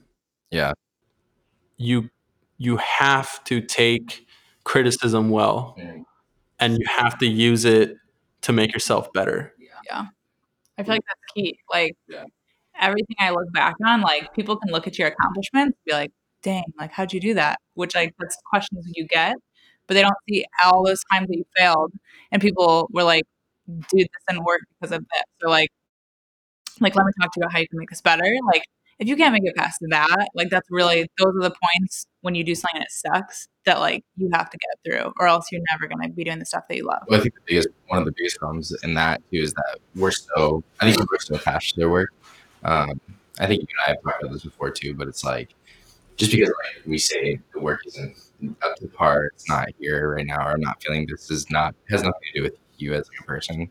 Yeah. you you have to take criticism well and you have to use it to make yourself better Yeah. yeah. I feel like that's key. Like Yeah. everything I look back on, like people can look at your accomplishments, and be like, "Dang, like how'd you do that?" Which like that's questions you get, but they don't see all those times that you failed, and people were like, "Dude, this didn't work because of this." So like, like let me talk to you about how you can make this better. Like if you can't make it past that, like that's really those are the points when you do something that sucks that like you have to get through, or else you're never gonna be doing the stuff that you love. Well, I think the biggest one of the biggest problems in that too is that we're so I think we're so attached to their work. Um, I think you and I have talked about this before too, but it's like just because like we say the work isn't up to par, it's not here right now, or I'm not feeling this is not has nothing to do with you as a person.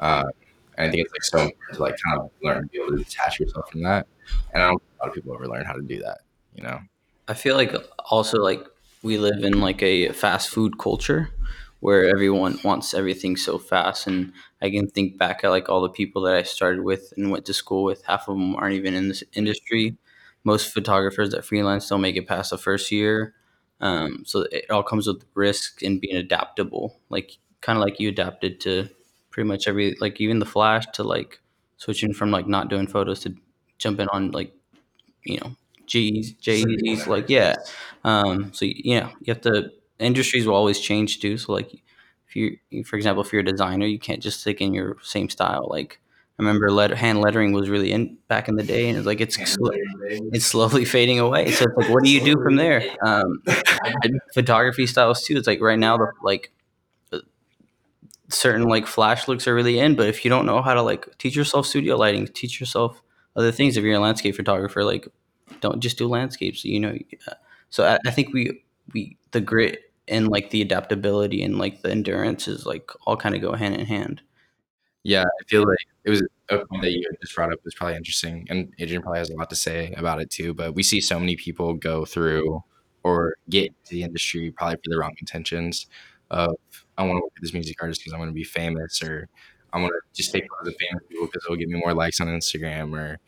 Uh, and I think it's like so important to like kind of learn to be able to detach yourself from that. And I don't think a lot of people ever learn how to do that. You know? I feel like also like we live in like a fast food culture where everyone wants everything so fast. And I can think back at like all the people that I started with and went to school with. Half of them aren't even in this industry. Most photographers that freelance don't make it past the first year. Um, so it all comes with risk and being adaptable, like kind of like you adapted to pretty much every like even the flash to like switching from like not doing photos to jumping on like you know G's, J's, like yeah. Um, so yeah, you have to. Industries will always change too. So like, if you, for example, if you're a designer, you can't just stick in your same style. Like, I remember letter, hand lettering was really in back in the day, and it's like it's sl- it's slowly fading away. So it's like, what do you do from there? Um, photography styles too. It's like right now the like certain like flash looks are really in, but if you don't know how to like teach yourself studio lighting, teach yourself other things. If you're a landscape photographer, like don't just do landscapes. You know, so I, I think we we the grit and like the adaptability and like the endurance is like all kind of go hand in hand. Yeah, I feel like it was a point that you just brought up was probably interesting, and Adrian probably has a lot to say about it too. But we see so many people go through or get into the industry probably for the wrong intentions of I want to work with this music artist because I want to be famous, or I want to just take photos of the famous people because it'll give me more likes on Instagram, or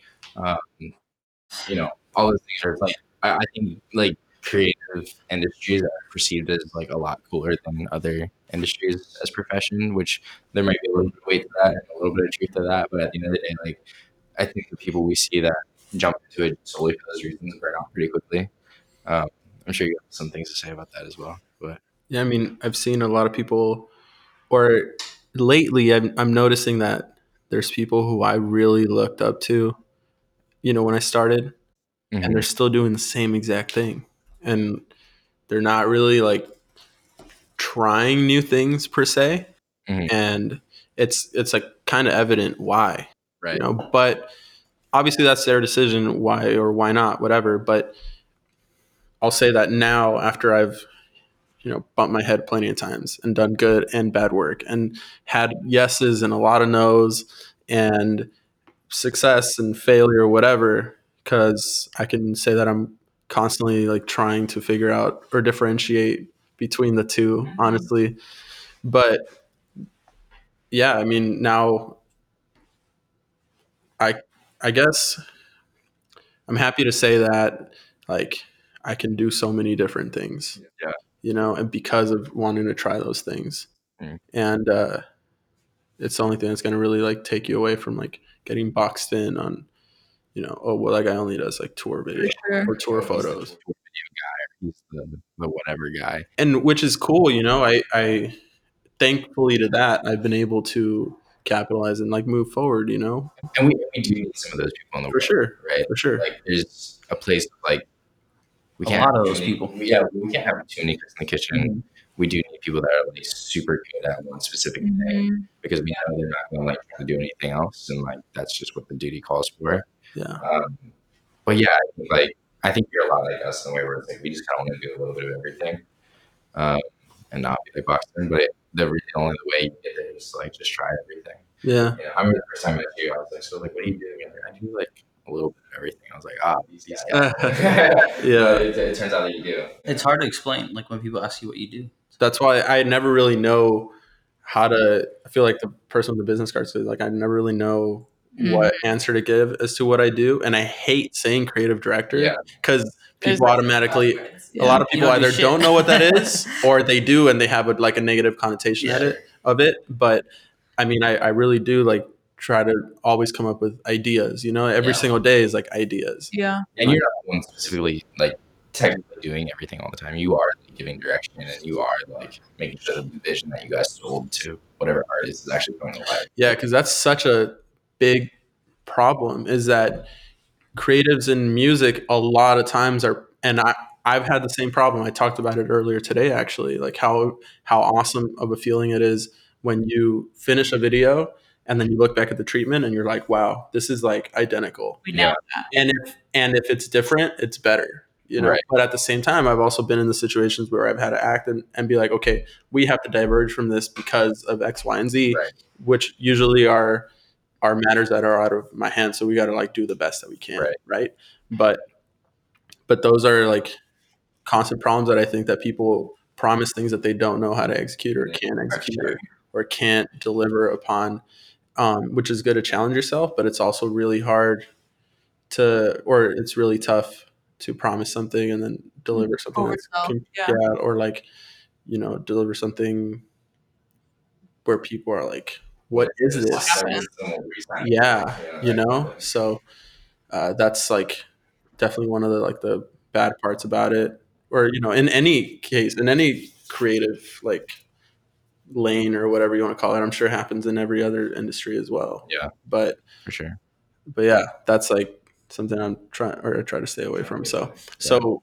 um, you know, all those things are like I, I think like creative industries are perceived as like a lot cooler than other industries as profession, which there might be a little bit of weight to that and a little bit of truth to that. But at the end of the day, like I think the people we see that jump into it solely for those reasons burn out pretty quickly. Um, I'm sure you have some things to say about that as well. But yeah, I mean, I've seen a lot of people, or lately, I'm, I'm noticing that there's people who I really looked up to, you know, when I started, Mhm. and they're still doing the same exact thing. And they're not really like trying new things per se. Mhm. And it's it's like kind of evident why right, you know but obviously that's their decision why or why not whatever but i'll say that now after i've you know bumped my head plenty of times and done good and bad work and had yeses and a lot of nos and success and failure whatever because i can say that i'm constantly like trying to figure out or differentiate between the two honestly but yeah i mean now I I guess I'm happy to say that like I can do so many different things. Yeah. You know, and because of wanting to try those things. Mm. And uh it's the only thing that's gonna really like take you away from like getting boxed in on, you know, oh well that guy only does like tour videos sure. or tour He's the photos. video guy, or he's the, the whatever guy. And which is cool, you know, I I thankfully to that I've been able to capitalize and like move forward, you know? And we, we do need some of those people in the For world, sure. right? For sure. Like there's a place like we A can't lot have of those too many- people. Yeah, we can't have too many cooks in the kitchen. Mm-hmm. We do need people that are like super good at one specific thing Mhm. because we know they're not going to like try to do anything else, and like that's just what the duty calls for. Yeah. Um, but yeah, I think, like I think you're a lot like us in the way where it's like we just kind of want to do a little bit of everything, um, and not be like Boston. But it, the really only way you get there is like just try everything. Yeah. You know, I remember the first time I met you, I was like, so like, what are you doing? And I do like a little bit of everything. I was like, ah, these, these guys. Yeah. But it, it turns out that you do. It's hard to explain, like when people ask you what you do. that's why I never really know how to. I feel like the person with the business cards is like I never really know Mm. what answer to give as to what I do, and I hate saying creative director because There's, people like, automatically. Yeah. A lot of people don't either shit. don't know what that is, or they do and they have a, like a negative connotation at Yeah. it of it. But I mean, I, I really do like try to always come up with ideas. You know, every Yeah. single day is like ideas. Yeah. And you're not the one specifically like technically doing everything all the time. You are like, giving direction and you are like making sure the vision that you guys sold to whatever artist is actually going to life. Yeah, because that's such a big problem is that creatives in music a lot of times are and I I've had the same problem. I talked about it earlier today actually, like how how awesome of a feeling it is when you finish a video and then you look back at the treatment and you're like, wow, this is like identical. We Yeah. know that. And if and if it's different, it's better. You know, Right. but at the same time, I've also been in the situations where I've had to act and, and be like, okay, we have to diverge from this because of X, Y, and Z, Right. which usually are are matters that are out of my hands. So we got to like do the best that we can, Right. right? But but those are like constant problems that I think that people promise things that they don't know how to execute or can't execute or, or can't deliver upon, um, which is good to challenge yourself, but it's also really hard to, or it's really tough to promise something and then deliver something that's Oversell, com- yeah. yeah, or like, you know, deliver something where people are like, what is this? yeah you know? So uh, that's like definitely one of the like the bad parts about it. Or you know in any case in any creative like lane or whatever you want to call it i'm sure happens in every other industry as well. Yeah. but for sure. but yeah that's like something i'm trying or i try to stay away from. So so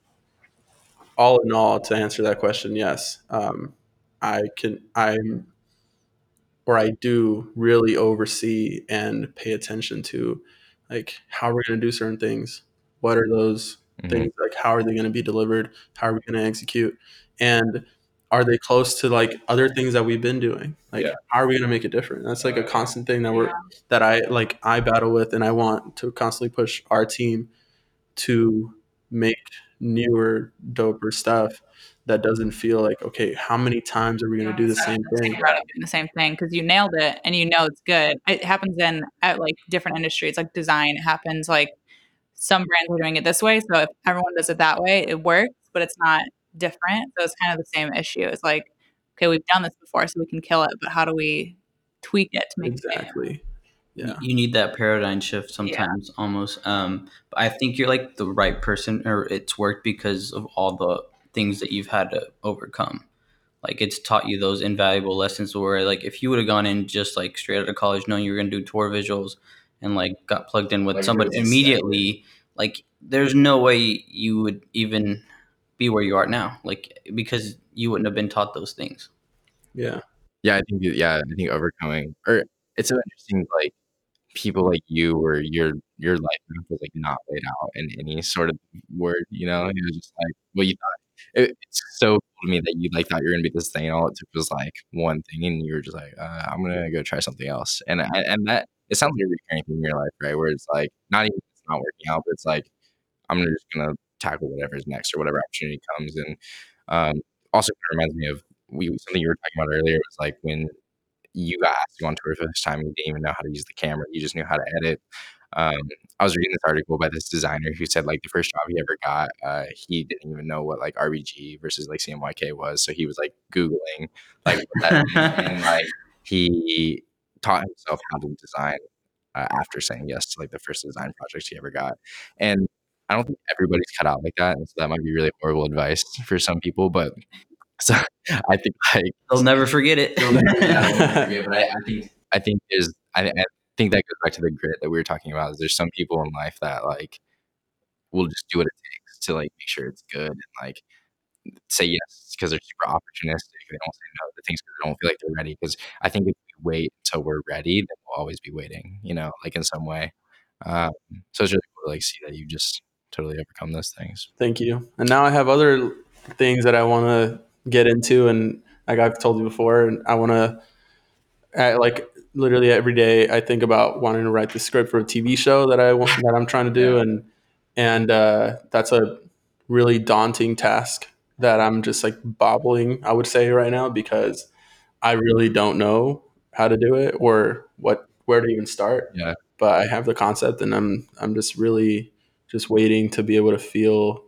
all in all to answer that question yes um, i can i'm or i do really oversee and pay attention to like how we're going to do certain things. What are those Mhm. things like how are they going to be delivered? How are we going to execute? And are they close to like other things that we've been doing? Like Yeah. how are we going to make it different? That's like a constant thing that we're that i like i battle with and i want to constantly push our team to make newer doper stuff that doesn't feel like okay how many times are we going to do the same thing Thinking about it doing the same thing because you nailed it and you know it's good. It happens in at like different industries, like design. It happens like some brands are doing it this way, so if everyone does it that way, it works, but it's not different. So it's kind of the same issue. It's like, okay, we've done this before, so we can kill it, but how do we tweak it to make it exactly yeah you need that paradigm shift sometimes almost um but i think you're like the right person or it's worked because of all the things that you've had to overcome like it's taught you those invaluable lessons where like if you would have gone in just like straight out of college knowing you were going to do tour visuals and like got plugged in with Like, somebody yours is immediately like there's no way you would even be where you are now like because you wouldn't have been taught those things yeah Yeah, I think yeah, I think overcoming or it's so interesting like people like you where your your life was like not laid out in any sort of word, you know? It was just like what you thought it, it's so cool to me that you like thought you were gonna be this thing all it took was like one thing and you were just like, uh, I'm gonna go try something else. And and that it sounds like a recurring thing in your life, right? Where it's like not even it's not working out, but it's like I'm just gonna tackle whatever's next or whatever opportunity comes. And um, also reminds me of we something you were talking about earlier was like when you got asked to go on tour for the first time, you didn't even know how to use the camera. You just knew how to edit. Um, I was reading this article by this designer who said like the first job he ever got, uh, he didn't even know what like RBG versus like CMYK was, so he was like googling like that and like he taught himself how to design uh, after saying yes to like the first design project he ever got. And I don't think everybody's cut out like that, and so that might be really horrible advice for some people. But so I think like they'll never forget it yeah, but I, I think I think there's I, I think that goes back to the grit that we were talking about. Is there's some people in life that like will just do what it takes to like make sure it's good and like say yes because they're super opportunistic. They don't say no to things because they don't feel like they're ready. Because I think if we wait until we're ready, then we'll always be waiting. You know, like in some way. Um, so it's really cool to like see that you just totally overcome those things. Thank you. And now I have other things that I want to get into, and like I've told you before, and I want to, like literally every day, I think about wanting to write the script for a TV show that I want that I'm trying to do, Yeah. and and uh, that's a really daunting task that I'm just like bobbling. I would say right now because I really don't know how to do it or what where to even start. Yeah. But I have the concept, and I'm I'm just really just waiting to be able to feel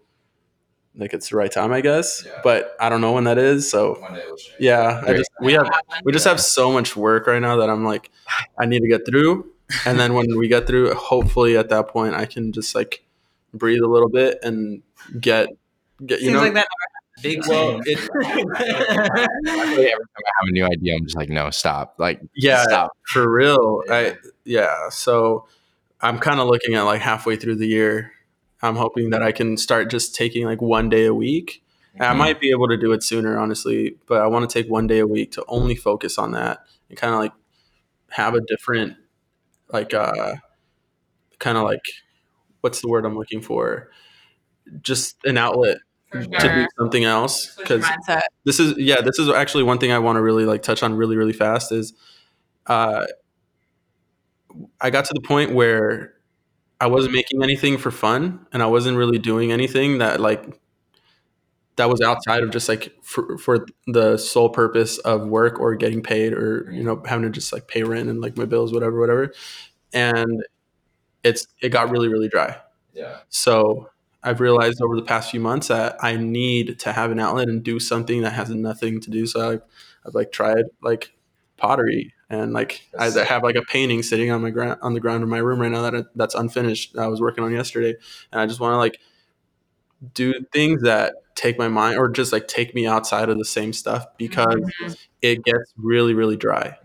like it's the right time, I guess. Yeah. But I don't know when that is. So One day yeah, I just we have we just have so much work right now that I'm like I need to get through, and then when we get through, hopefully at that point I can just like breathe a little bit and get get you Seems know like that big well it Every time I have a new idea, I'm just like, no, stop. Like, yeah stop. for real I yeah so I'm kind of looking at like halfway through the year. I'm hoping that I can start just taking like one day a week. And I might be able to do it sooner, honestly, but I want to take one day a week to only focus on that and kind of like have a different, like, uh, kind of like, what's the word I'm looking for? Just an outlet for to do something else. Because this is, yeah, this is actually one thing I want to really like touch on really, really fast is, uh, I got to the point where I wasn't making anything for fun and I wasn't really doing anything that like that was outside of just like for, for the sole purpose of work or getting paid or you know having to just like pay rent and like my bills whatever whatever. And it's it got really really dry. Yeah. so i've realized over the past few months that i need to have an outlet and do something that has nothing to do. So i've, I've like tried like pottery and like I, That's I have like a painting sitting on my ground on the ground in my room right now that that's unfinished that i was working on yesterday. And i just want to like do things that take my mind or just like take me outside of the same stuff because Mhm. it gets really really dry.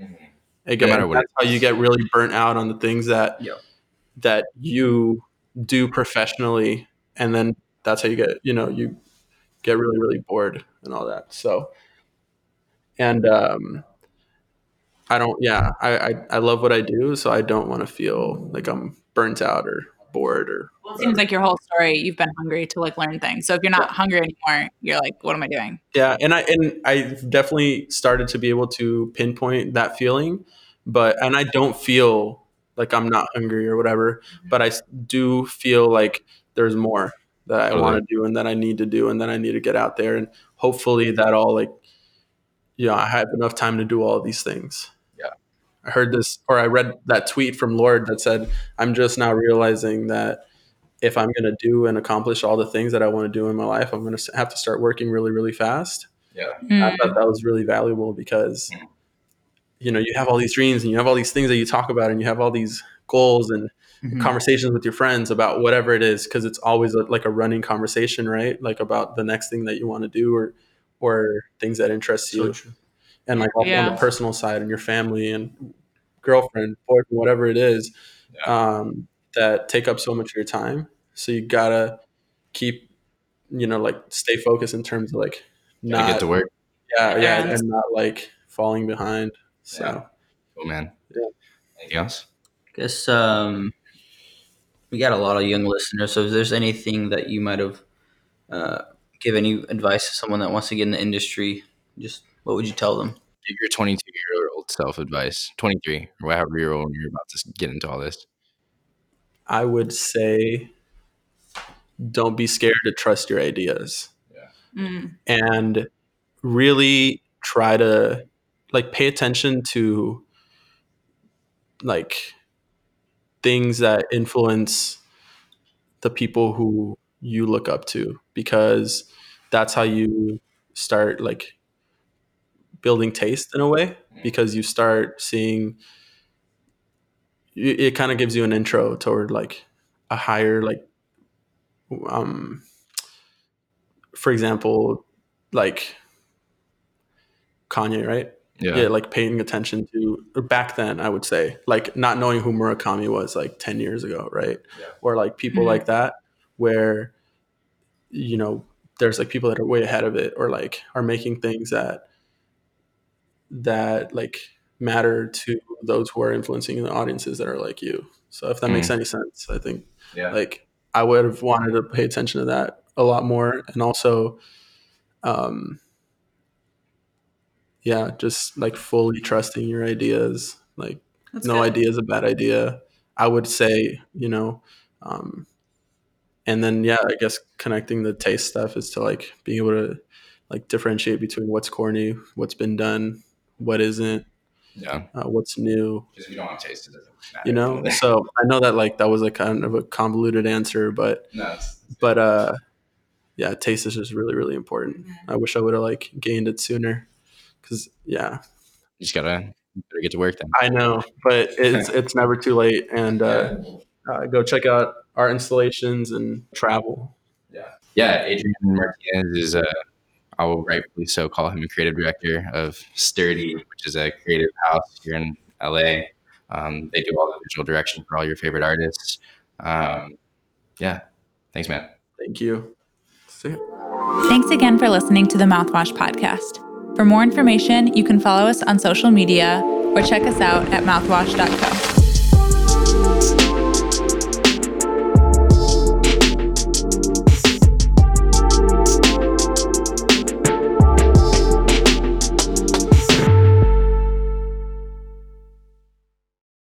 It gets, matter what that's how you get really burnt out on the things that Yep. that you do professionally and then that's how you get you know you get really really bored and all that. So and um i don't yeah i i, I love what i do so i don't want to feel like i'm burnt out or bored or Well, it seems like your whole story, you've been hungry to like learn things. So if you're not hungry anymore, you're like, what am I doing? Yeah, and I and I've definitely started to be able to pinpoint that feeling, but and I don't feel like I'm not hungry or whatever, mm-hmm. but I do feel like there's more that I Totally. want to do and that I need to do and that I need to get out there and hopefully that all like you know, I have enough time to do all of these things. Yeah. I heard this or I read that tweet from Lorde that said, I'm just now realizing that if I'm going to do and accomplish all the things that I want to do in my life, I'm going to have to start working really, really fast. Yeah. I Mm. thought that was really valuable because you know you have all these dreams and you have all these things that you talk about and you have all these goals and Mhm. conversations with your friends about whatever it is because it's always a, like a running conversation right like about the next thing that you want to do or or things that interest So you true. And like also on the personal side and your family and girlfriend boyfriend whatever it is um, that take up so much of your time so you gotta keep you know like stay focused in terms of like Gotta not get to work. yeah, yeah, Yeah. and not like falling behind. So Yeah. Oh man. Yeah. Anything else? I guess um, we got a lot of young listeners. So if there's anything that you might have uh, give any advice to someone that wants to get in the industry, just what would you tell them? Give your 22 year old self advice. 23 or whatever year old you're about to get into all this. I would say don't be scared to trust your ideas Mm. and really try to like pay attention to like things that influence the people who you look up to because that's how you start like building taste in a way because you start seeing it, it kind of gives you an intro toward like a higher like um for example like Kanye right Yeah. yeah, like paying attention to or back then i would say like not knowing who murakami was like 10 years ago right Yeah. or like people Mhm. like that where you know there's like people that are way ahead of it or like are making things that that like matter to those who are influencing the audiences that are like you so if that makes any sense i think Yeah. like i would have wanted to pay attention to that a lot more and also um yeah just like fully trusting your ideas like That's no good. idea is a bad idea i would say you know um and then yeah i guess connecting the taste stuff is to like being able to like differentiate between what's corny what's been done what isn't yeah. uh, what's new. Because if you don't want to taste it, it. You know? So i know that like that was a kind of a convoluted answer but no, but uh yeah taste is just really really important. I wish i would have like gained it sooner because yeah. You just gotta better get to work then. i know but it's it's never too late and uh, uh go check out art installations and travel. Yeah. Yeah, Adrian Martinez is, uh, I will rightfully so call him a creative director of Sturdy, which is a creative house here in LA. Um, they do all the visual direction for all your favorite artists. Um, yeah, thanks, man. thank you See ya. Thanks again for listening to the Mouthwash Podcast. For more information, you can follow us on social media or check us out at mouthwash.co.